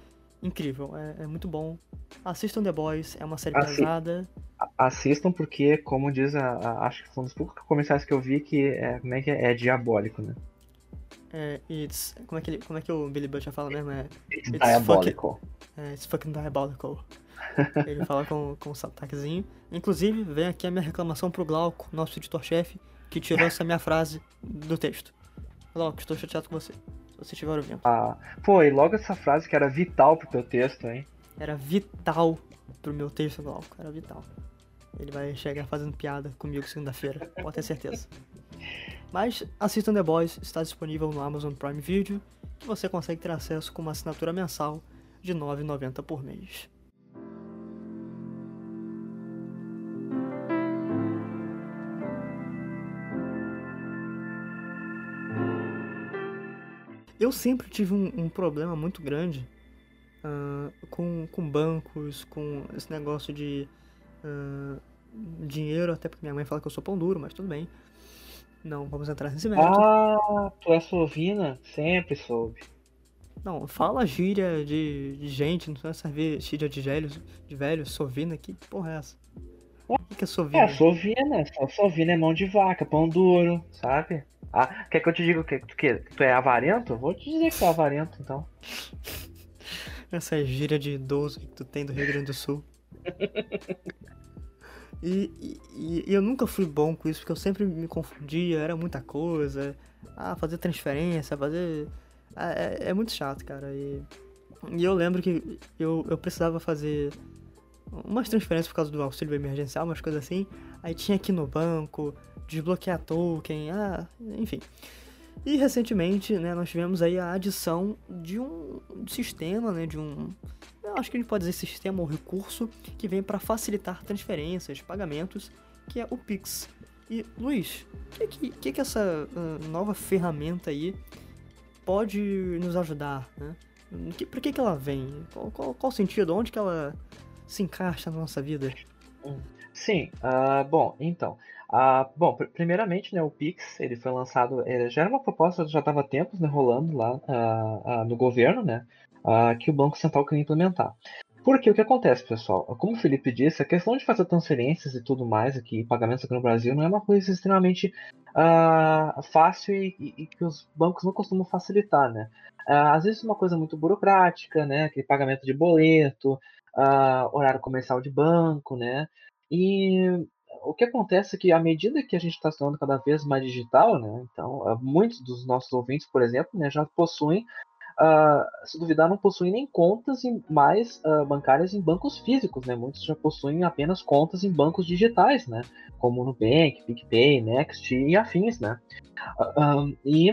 incrível. É, é, muito bom. Assistam The Boys, é uma série Assi pesada. Assistam porque, como diz a, a, acho que foi um dos poucos comerciais que eu vi que é, como é que é, é diabólico, né? É, it's, como é que ele, como é que o Billy Butcher fala mesmo? É, it's, it's diabolical. Fucking, é, it's fucking diabolical. Ele fala com, com um sotaquezinho. Inclusive, vem aqui a minha reclamação pro Glauco, nosso editor-chefe, que tirou essa minha frase do texto. Glauco, estou chateado com você. Se você estiver ouvindo. Ah, pô, e logo essa frase que era vital pro teu texto, hein? Era vital pro meu texto, Glauco. Era vital. Ele vai chegar fazendo piada comigo segunda-feira, pode ter certeza. Mas assistam The Boys, está disponível no Amazon Prime Video, que você consegue ter acesso com uma assinatura mensal de R$ 9,90 por mês. Eu sempre tive um, um problema muito grande uh, com, com bancos, com esse negócio de uh, dinheiro, até porque minha mãe fala que eu sou pão duro, mas tudo bem. Não, vamos entrar nesse mérito. Ah, tu é sovina? Sempre soube. Não, fala gíria de, de gente, não precisa saber gíria de velhos, de velhos, sovina, que porra é essa? O que é sovina? É, sovina, sovina é mão de vaca, pão duro, sabe? Ah, quer que eu te diga o que? Tu, que, tu é avarento? Vou te dizer que tu é avarento, então. Essa é gíria de idoso que tu tem do Rio Grande do Sul. E, e, e, eu nunca fui bom com isso, porque eu sempre me confundia, era muita coisa. Ah, fazer transferência, fazer. Ah, é, é, muito chato, cara. E, e eu lembro que eu, eu precisava fazer umas transferências por causa do auxílio emergencial, umas coisas assim. Aí tinha aqui no banco, desbloquear token, ah, enfim. E recentemente, né, nós tivemos aí a adição de um sistema, né, de um, eu acho que a gente pode dizer sistema ou recurso que vem para facilitar transferências, pagamentos, que é o Pix. E Luiz, o que, que, que essa uh, nova ferramenta aí pode nos ajudar, né? Que, que, que ela vem? Qual, qual, qual o sentido? Onde que ela se encaixa na nossa vida? Sim, uh, bom, então, uh, bom, pr primeiramente, né, o Pix, ele foi lançado, ele já era uma proposta, já estava tempos, né, rolando lá uh, no governo, né, que o Banco Central queria implementar. Porque o que acontece, pessoal? Como o Felipe disse, a questão de fazer transferências e tudo mais aqui, pagamentos aqui no Brasil, não é uma coisa extremamente uh, fácil e, e, e, que os bancos não costumam facilitar, né? Uh, às vezes é uma coisa muito burocrática, né? Aquele pagamento de boleto, uh, horário comercial de banco, né? E o que acontece é que à medida que a gente está se tornando cada vez mais digital, né? Então, muitos dos nossos ouvintes, por exemplo, né, já possuem Uh, se duvidar, não possuem nem contas em, mais uh, bancárias em bancos físicos, né? Muitos já possuem apenas contas em bancos digitais, né? Como Nubank, PicPay, Next e afins, né? Uh, e,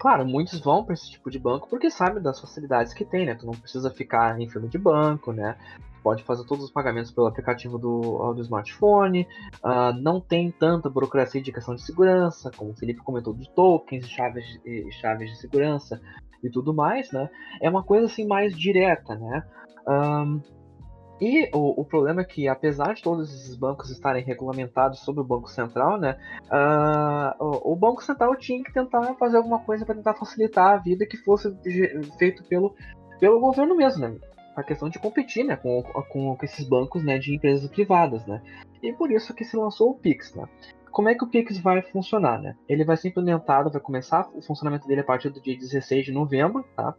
claro, muitos vão para esse tipo de banco porque sabem das facilidades que tem, né? Tu não precisa ficar em fila de banco, né? Pode fazer todos os pagamentos pelo aplicativo do, do smartphone, uh, não tem tanta burocracia de questão de segurança, como o Felipe comentou, de tokens, chaves, chaves de segurança, e tudo mais, né? É uma coisa assim mais direta, né? Um, e o, o, problema é que, apesar de todos esses bancos estarem regulamentados sobre o Banco Central, né, uh, o, o, Banco Central tinha que tentar fazer alguma coisa para tentar facilitar a vida que fosse feito pelo, pelo governo mesmo, né? A questão de competir né, com, com, com esses bancos né, de empresas privadas, né? E por isso que se lançou o Pix, né? Como é que o Pix vai funcionar, né? Ele vai ser implementado, vai começar o funcionamento dele a partir do dia 16 de novembro, tá?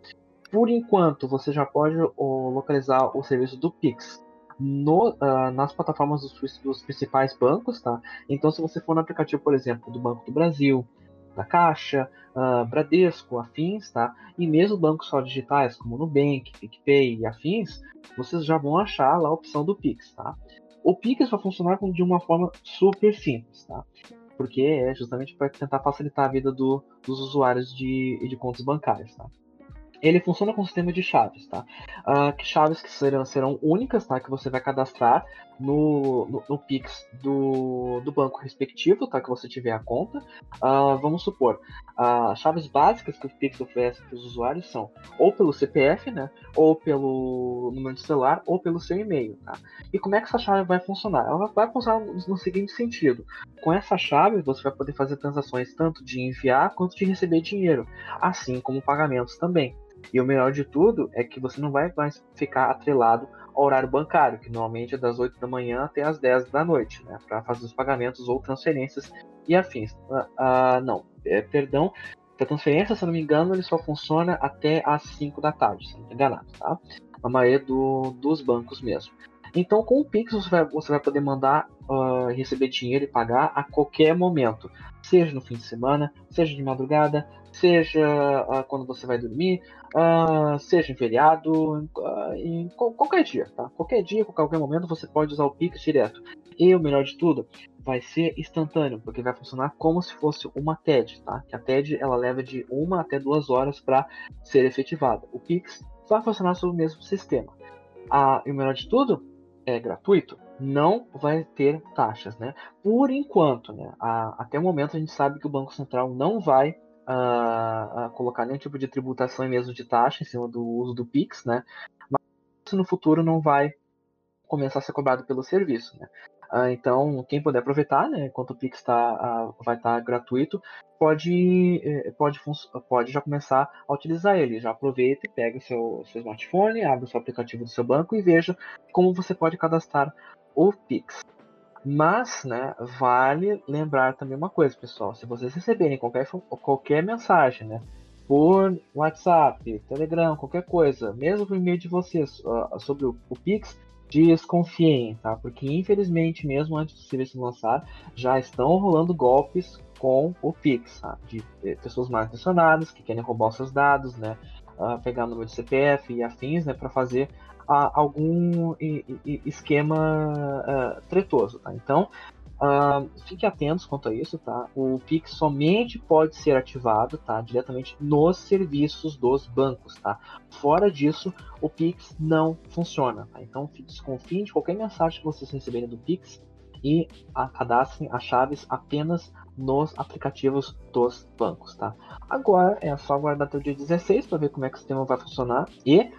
Por enquanto, você já pode localizar o serviço do Pix no, uh, nas plataformas dos, dos, principais bancos, tá? Então, se você for no aplicativo, por exemplo, do Banco do Brasil, da Caixa, uh, Bradesco, afins, tá? E mesmo bancos só digitais, como Nubank, PicPay e afins, vocês já vão achar lá a opção do Pix, tá? O Pix vai funcionar de uma forma super simples, tá? Porque é justamente para tentar facilitar a vida do, dos usuários de, de contas bancárias, tá? Ele funciona com um sistema de chaves, tá? Uh, que chaves que serão, serão únicas, tá? Que você vai cadastrar no, no, no, Pix do, do banco respectivo, tá? Que você tiver a conta. Uh, vamos supor, as uh, chaves básicas que o Pix oferece para os usuários são ou pelo CPF, né? Ou pelo número de celular, ou pelo seu e-mail, tá? E como é que essa chave vai funcionar? Ela vai funcionar no seguinte sentido. Com essa chave, você vai poder fazer transações tanto de enviar quanto de receber dinheiro, assim como pagamentos também. E o melhor de tudo é que você não vai mais ficar atrelado ao horário bancário, que normalmente é das 8 da manhã até as 10 da noite, né, para fazer os pagamentos ou transferências e afins. Ah, ah não, é, perdão, a transferência, se não me engano, ele só funciona até as 5 da tarde, se não me enganado, tá? A maioria do, dos bancos mesmo. Então, com o Pix, você vai, você vai poder mandar, uh, receber dinheiro e pagar a qualquer momento, seja no fim de semana, seja de madrugada, seja uh, quando você vai dormir, uh, seja em feriado, em qualquer dia, tá? Qualquer dia, qualquer momento você pode usar o Pix direto. E o melhor de tudo, vai ser instantâneo, porque vai funcionar como se fosse uma TED, tá? Que a TED ela leva de uma até duas horas para ser efetivada. O Pix vai funcionar sobre o mesmo sistema. Ah, e o melhor de tudo, é gratuito. Não vai ter taxas, né? Por enquanto, né? até o momento a gente sabe que o Banco Central não vai a, a colocar nenhum tipo de tributação e mesmo de taxa em cima do uso do Pix, né? Mas no futuro não vai começar a ser cobrado pelo serviço, né? Ah, então, quem puder aproveitar, né, enquanto o Pix tá, ah, vai estar tá gratuito, pode, eh, pode, pode já começar a utilizar ele. Já aproveita e pega o seu, seu smartphone, abre o seu aplicativo do seu banco e veja como você pode cadastrar o Pix. Mas, né, vale lembrar também uma coisa, pessoal. Se vocês receberem qualquer, qualquer mensagem, né, por WhatsApp, Telegram, qualquer coisa, mesmo por e-mail de vocês uh, sobre o, o Pix, desconfiem, tá? Porque infelizmente, mesmo antes do serviço lançar, já estão rolando golpes com o Pix, tá? de pessoas mal intencionadas que querem roubar os seus dados, né? Uh, pegar o número de CPF e afins, né? Para fazer uh, algum esquema uh, tretoso, tá? Então, Uh, fique atentos quanto a isso, tá? O Pix somente pode ser ativado, tá? Diretamente nos serviços dos bancos, tá? Fora disso, o Pix não funciona, tá? Então, desconfiem de qualquer mensagem que vocês receberem do Pix e cadastrem as chaves apenas nos aplicativos dos bancos, tá? Agora é só aguardar até o dia 16 para ver como é que o sistema vai funcionar e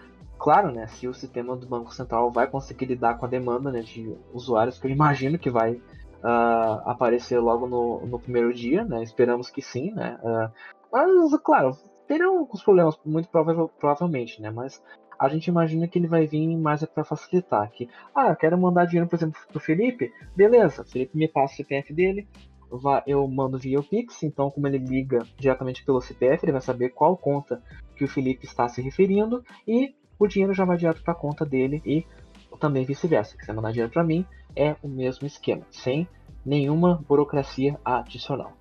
claro, né, se o sistema do Banco Central vai conseguir lidar com a demanda né, de usuários, que eu imagino que vai uh, aparecer logo no, no primeiro dia, né? Esperamos que sim, né? Uh, mas, claro, terão alguns problemas, muito provável, provavelmente, né? Mas a gente imagina que ele vai vir mais para facilitar. Que, ah, quero mandar dinheiro, por exemplo, pro Felipe, beleza, o Felipe me passa o CPF dele, eu mando via o Pix, então como ele liga diretamente pelo CPF, ele vai saber qual conta que o Felipe está se referindo e o dinheiro já vai direto para a conta dele e também vice-versa. Se quiser mandar dinheiro para mim, é o mesmo esquema, sem nenhuma burocracia adicional.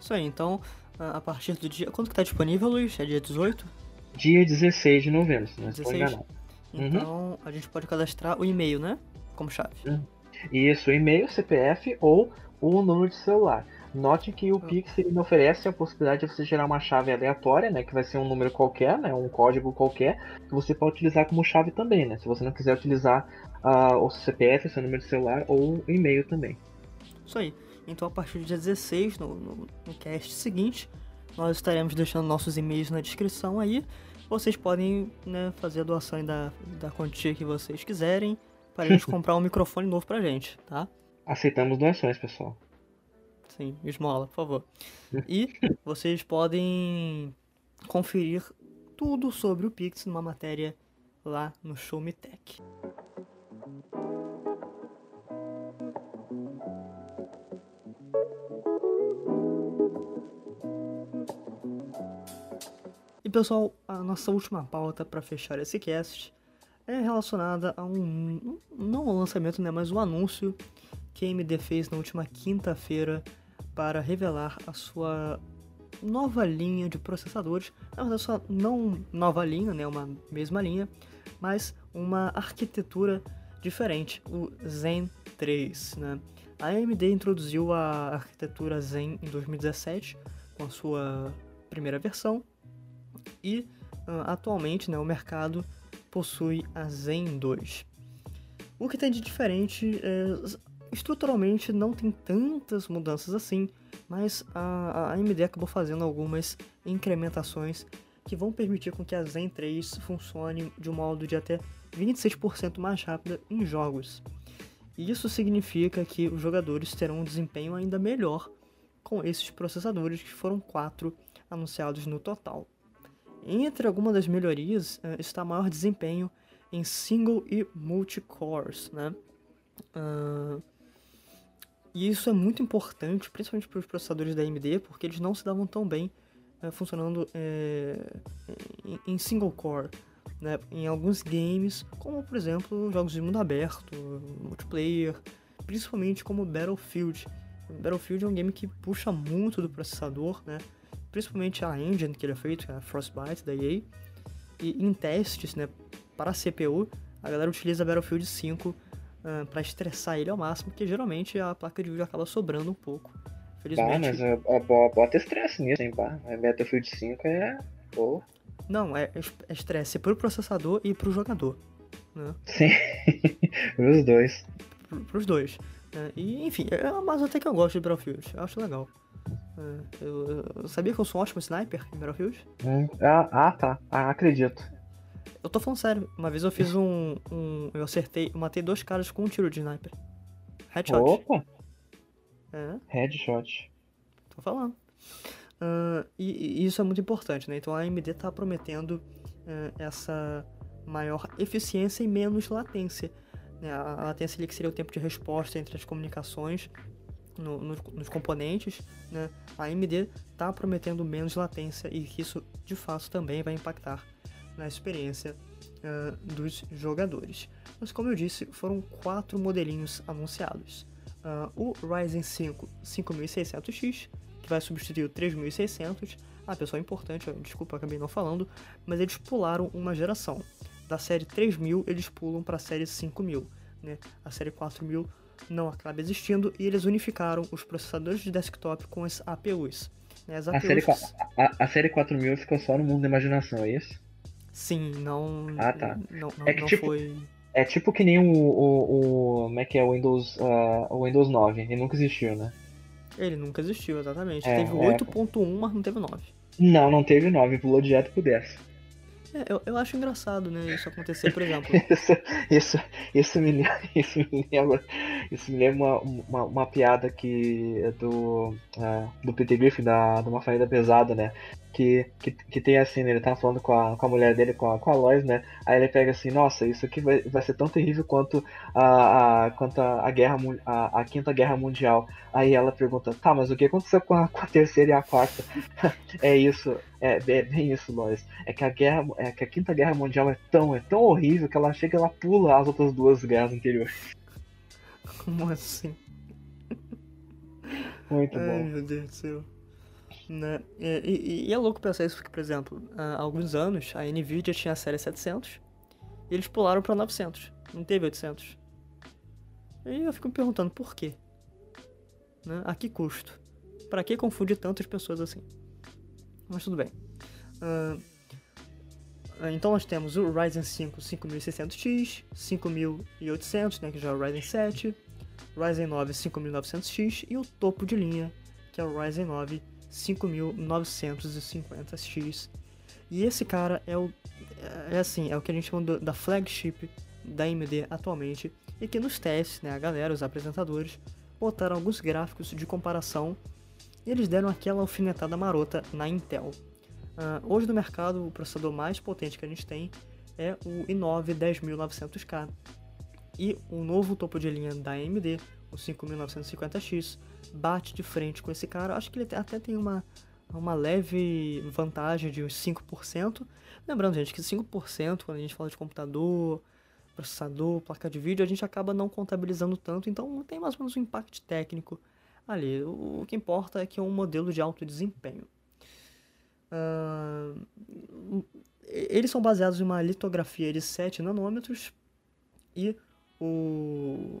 Isso aí, então, a partir do dia. Quando que tá disponível, Luiz? É dia 18? Dia 16 de novembro, se não 16? estou Então, uhum. a gente pode cadastrar o e-mail, né? Como chave. Uhum. Isso, e-mail, CPF ou o número de celular. Note que o. Pix ele oferece a possibilidade de você gerar uma chave aleatória, né, que vai ser um número qualquer, né, um código qualquer, que você pode utilizar como chave também, né, se você não quiser utilizar uh, o CPF, seu número de celular ou o e-mail também. Isso aí. Então a partir do dia 16, no, no, no cast seguinte, nós estaremos deixando nossos e-mails na descrição aí. Vocês podem né, fazer a doação da, da quantia que vocês quiserem para a gente comprar um microfone novo pra gente, tá? Aceitamos doações, pessoal. Sim, esmola, por favor. E vocês podem conferir tudo sobre o Pix numa matéria lá no Show Me Tech. E pessoal, a nossa última pauta para fechar esse cast é relacionada a um não lançamento, né, mas um anúncio que a AMD fez na última quinta-feira para revelar a sua nova linha de processadores. Na verdade, só não nova linha, né, uma mesma linha, mas uma arquitetura diferente, o Zen 3. Né? A AMD introduziu a arquitetura Zen em 2017 com a sua primeira versão e uh, atualmente né, o mercado possui a Zen 2. O que tem de diferente é Estruturalmente não tem tantas mudanças assim, mas a, a AMD acabou fazendo algumas incrementações que vão permitir com que a Zen 3 funcione de um modo de até 26% mais rápida em jogos. E isso significa que os jogadores terão um desempenho ainda melhor com esses processadores, que foram quatro anunciados no total. Entre algumas das melhorias eh, está maior desempenho em single e multi-cores, né? E isso é muito importante, principalmente para os processadores da AMD, porque eles não se davam tão bem é, funcionando é, em, em, single core. Né, em alguns games, como por exemplo jogos de mundo aberto, multiplayer, principalmente como Battlefield. Battlefield é um game que puxa muito do processador, né, principalmente a engine que ele é feito, é a Frostbite da EA. E em testes né, para CPU, a galera utiliza Battlefield 5 uh, para estressar ele ao máximo, porque geralmente a placa de vídeo acaba sobrando um pouco. Felizmente. Bah, mas a, a, bota estresse nisso, hein, pá. A Battlefield 5 é. Pô. Não, é, é estresse pro processador e pro jogador. Né? Sim, pros dois. Pro, pros dois. É, e, enfim, é, mas até que eu gosto de Battlefield, eu acho legal. É, eu, eu, sabia que eu sou um ótimo sniper em Battlefield? Hum, ah, ah, tá. Ah, acredito. Eu tô falando sério. Uma vez eu fiz um. um eu acertei. Eu matei dois caras com um tiro de sniper. Headshot. Opa, É, headshot. tô falando. Ah, e, e isso é muito importante, né? Então a AMD tá prometendo eh, essa maior eficiência e menos latência. né? A, a latência ali que seria o tempo de resposta entre as comunicações no- nos, nos componentes, né? A AMD tá prometendo menos latência e que isso de fato também vai impactar na experiência ah, dos jogadores. Mas como eu disse, foram quatro modelinhos anunciados. Ah, o Ryzen 5 5600X, que vai substituir o 3600. Ah, pessoal, importante, ó, desculpa, eu acabei não falando, mas eles pularam uma geração. Da série 3000, eles pulam para a série 5000. Né? A série 4000 não acaba existindo e eles unificaram os processadores de desktop com as APUs. né? As A APUs, série, qua- a, a série 4000 ficou só no mundo da imaginação, é isso? Sim, não, Ah, tá. não, não, É que, não tipo, foi... É tipo que nem o, o, o como é que é o Windows, ah, o Windows 9, ele nunca existiu, né? Ele nunca existiu, exatamente. É, teve o é. 8.1, mas não teve o 9. Não, não teve 9, pulou direto pro 10. É, eu, eu acho engraçado, né, isso acontecer, por exemplo. Isso, isso, isso, me, lembra, isso me lembra, isso me lembra uma, uma, uma piada que é do, ah, do Peter Griffin, da, de uma família pesada, né? Que, que, que tem assim, né, ele tá falando com a, com a mulher dele, com a, com a Lois, né? Aí ele pega assim, nossa, isso aqui vai, vai ser tão terrível quanto a, a, quanto a, a guerra, a, a quinta guerra mundial. Aí ela pergunta, tá, mas o que aconteceu com a, com a terceira e a quarta? é isso, é, é bem isso, Lois. É que a guerra, é que a quinta guerra mundial é tão, é tão horrível que ela chega e ela pula as outras duas guerras anteriores. Como assim? Muito Ai, bom. meu Deus do céu. Né? E, e- e é louco pensar isso, porque, por exemplo, há alguns anos a Nvidia tinha a série 700 e eles pularam pra 900. Não teve 800. E eu fico me perguntando por quê? Né? A que custo? Pra que confundir tantas pessoas assim? Mas tudo bem. Ah, então nós temos o Ryzen 5 5600X, 5800, né, que já é o Ryzen 7, Ryzen 9 5900X e o topo de linha, que é o Ryzen 9 5950X. E esse cara é o é assim, é o que a gente chama da flagship da AMD atualmente, e que nos testes, né, a galera, os apresentadores, botaram alguns gráficos de comparação e eles deram aquela alfinetada marota na Intel. Ah, hoje no mercado, o processador mais potente que a gente tem é o i9 10900K. E o novo topo de linha da AMD, o 5950X, bate de frente com esse cara. Acho que ele até tem uma, uma leve vantagem de uns 5%. Lembrando, gente, que 5%, quando a gente fala de computador, processador, placa de vídeo, a gente acaba não contabilizando tanto, então tem mais ou menos um impacto técnico ali. O, que importa é que é um modelo de alto desempenho. Ah, eles são baseados em uma litografia de 7 nanômetros e o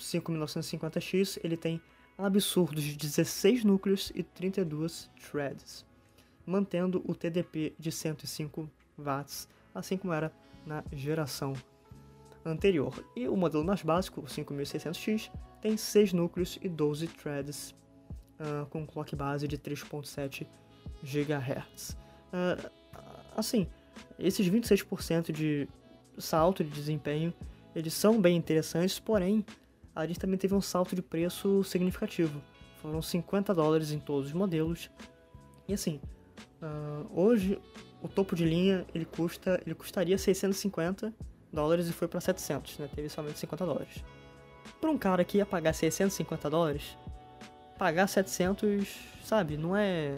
5950X ele tem absurdos de 16 núcleos e 32 threads, mantendo o TDP de 105 watts, assim como era na geração anterior. E o modelo mais básico, o 5600X, tem 6 núcleos e 12 threads, ah, com clock base de 3.7 GHz. Ah, assim, esses 26% de salto de desempenho, eles são bem interessantes, porém, a gente também teve um salto de preço significativo. Foram 50 dólares em todos os modelos. E assim, ah, hoje o topo de linha ele custa, ele custaria 650 dólares e foi para 700, né? Teve somente 50 dólares. Para um cara que ia pagar 650 dólares, pagar 700, sabe, não é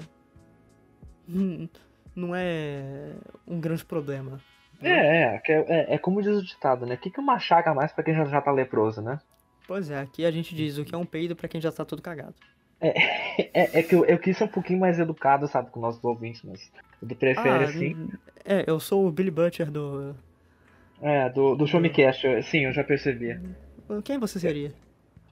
não é um grande problema. né? É, é, é, é, é como diz o ditado, né? O que, que uma chaga mais pra quem já, já tá leproso, né? Pois é, aqui a gente diz o que é um peido para quem já tá todo cagado. É, é que eu, eu quis ser um pouquinho mais educado, sabe, com nossos ouvintes, mas tu prefere Ah, assim. É, eu sou o Billy Butcher do. É, do, do Show Me Cast, eu- sim, eu já percebi. Quem você seria?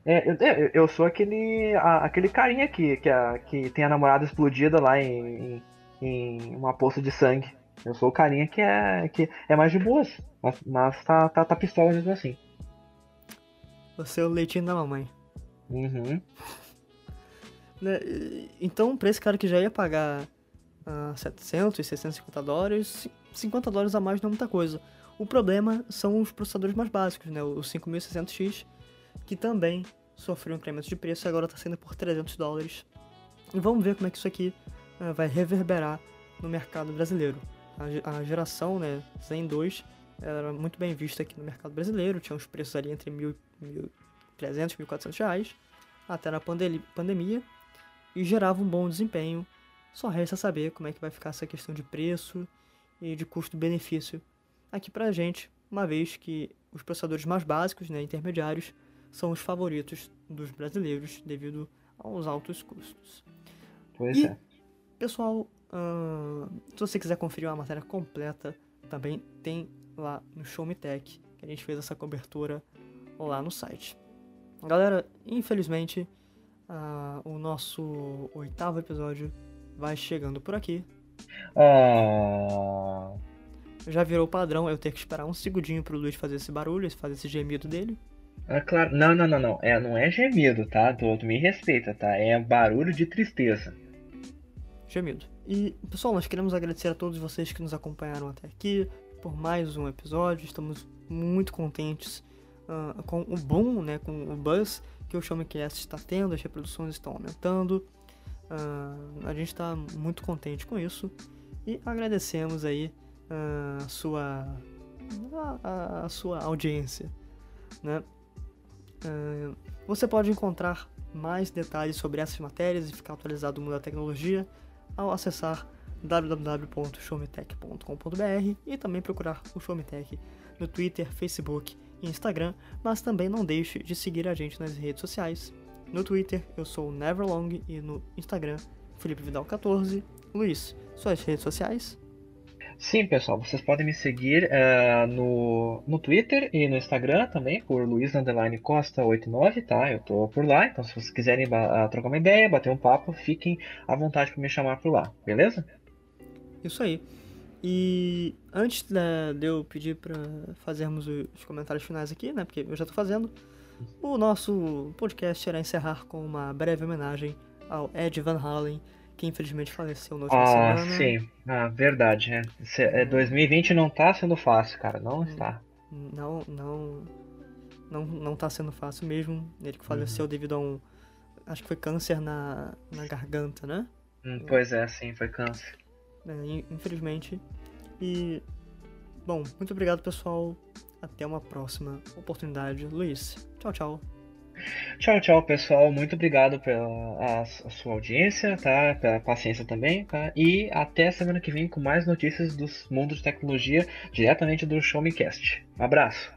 É, eu, eu- eu sou aquele, a- aquele carinha que, que, a- que tem a namorada explodida lá em, em, em uma poça de sangue. Eu sou o carinha que é, que é mais de boas, mas, mas tá, tá, tá pistola mesmo assim. O leitinho da mamãe. Uhum. Né, Então, pra esse cara que já ia pagar ah, 700 e 650 dólares, 50 dólares a mais não é muita coisa. O problema são os processadores mais básicos, né? O 5600X, que também sofreu um incremento de preço e agora está sendo por 300 dólares. E vamos ver como é que isso aqui uh, vai reverberar no mercado brasileiro. A, a geração né, Zen 2 era muito bem vista aqui no mercado brasileiro, tinha uns preços ali entre 1.300 e 1.400 reais, até na pandem pandemia, e gerava um bom desempenho. Só resta saber como é que vai ficar essa questão de preço e de custo-benefício aqui pra gente, uma vez que os processadores mais básicos, né, intermediários, são os favoritos dos brasileiros devido aos altos custos. Pois e, é. Pessoal, uh, se você quiser conferir uma matéria completa, também tem lá no Show Me Tech, que a gente fez essa cobertura lá no site. Galera, infelizmente, uh, o nosso oitavo episódio vai chegando por aqui. Ah. Já virou padrão eu ter que esperar um segundinho pro Luiz fazer esse barulho, fazer esse gemido dele. Ah, claro. Não, não, não, não. É, não é gemido, tá? Tu, tu me respeita, tá? É barulho de tristeza. Gemido. E, pessoal, nós queremos agradecer a todos vocês que nos acompanharam até aqui por mais um episódio. Estamos muito contentes uh, com o boom, né, com o buzz que o Showmecast está tendo, as reproduções estão aumentando. Uh, a gente está muito contente com isso e agradecemos aí uh, a sua a, a, sua audiência, né? Uh, você pode encontrar mais detalhes sobre essas matérias e ficar atualizado do mundo da tecnologia ao acessar www.showmetech.com.br e também procurar o Showmetech no Twitter, Facebook e Instagram, mas também não deixe de seguir a gente nas redes sociais. No Twitter eu sou Neverlong e no Instagram Felipe Vidal 14. Luiz, suas redes sociais? Sim, pessoal, vocês podem me seguir uh, no, no Twitter e no Instagram também, por Luiz Costa 89, tá? Eu tô por lá, então se vocês quiserem uh, trocar uma ideia, bater um papo, fiquem à vontade para me chamar por lá, beleza? Isso aí. E antes né, de eu pedir para fazermos os comentários finais aqui, né? Porque eu já tô fazendo, o nosso podcast irá encerrar com uma breve homenagem ao Ed Van Halen que infelizmente faleceu na última ah, semana. sim. Ah, verdade, é. é. 2020 não tá sendo fácil, cara. Não está. Não, não. Não, não tá sendo fácil mesmo. Ele que faleceu uhum. devido a um. Acho que foi câncer na, na garganta, né? Hum, pois é, sim, foi câncer. É, infelizmente. E. Bom, muito obrigado, pessoal. Até uma próxima oportunidade. Luiz, tchau, tchau. Tchau, tchau, pessoal. Muito obrigado pela a, a sua audiência, tá? Pela paciência também, tá? E até semana que vem com mais notícias dos mundos de tecnologia diretamente do Show Me Cast. Um abraço.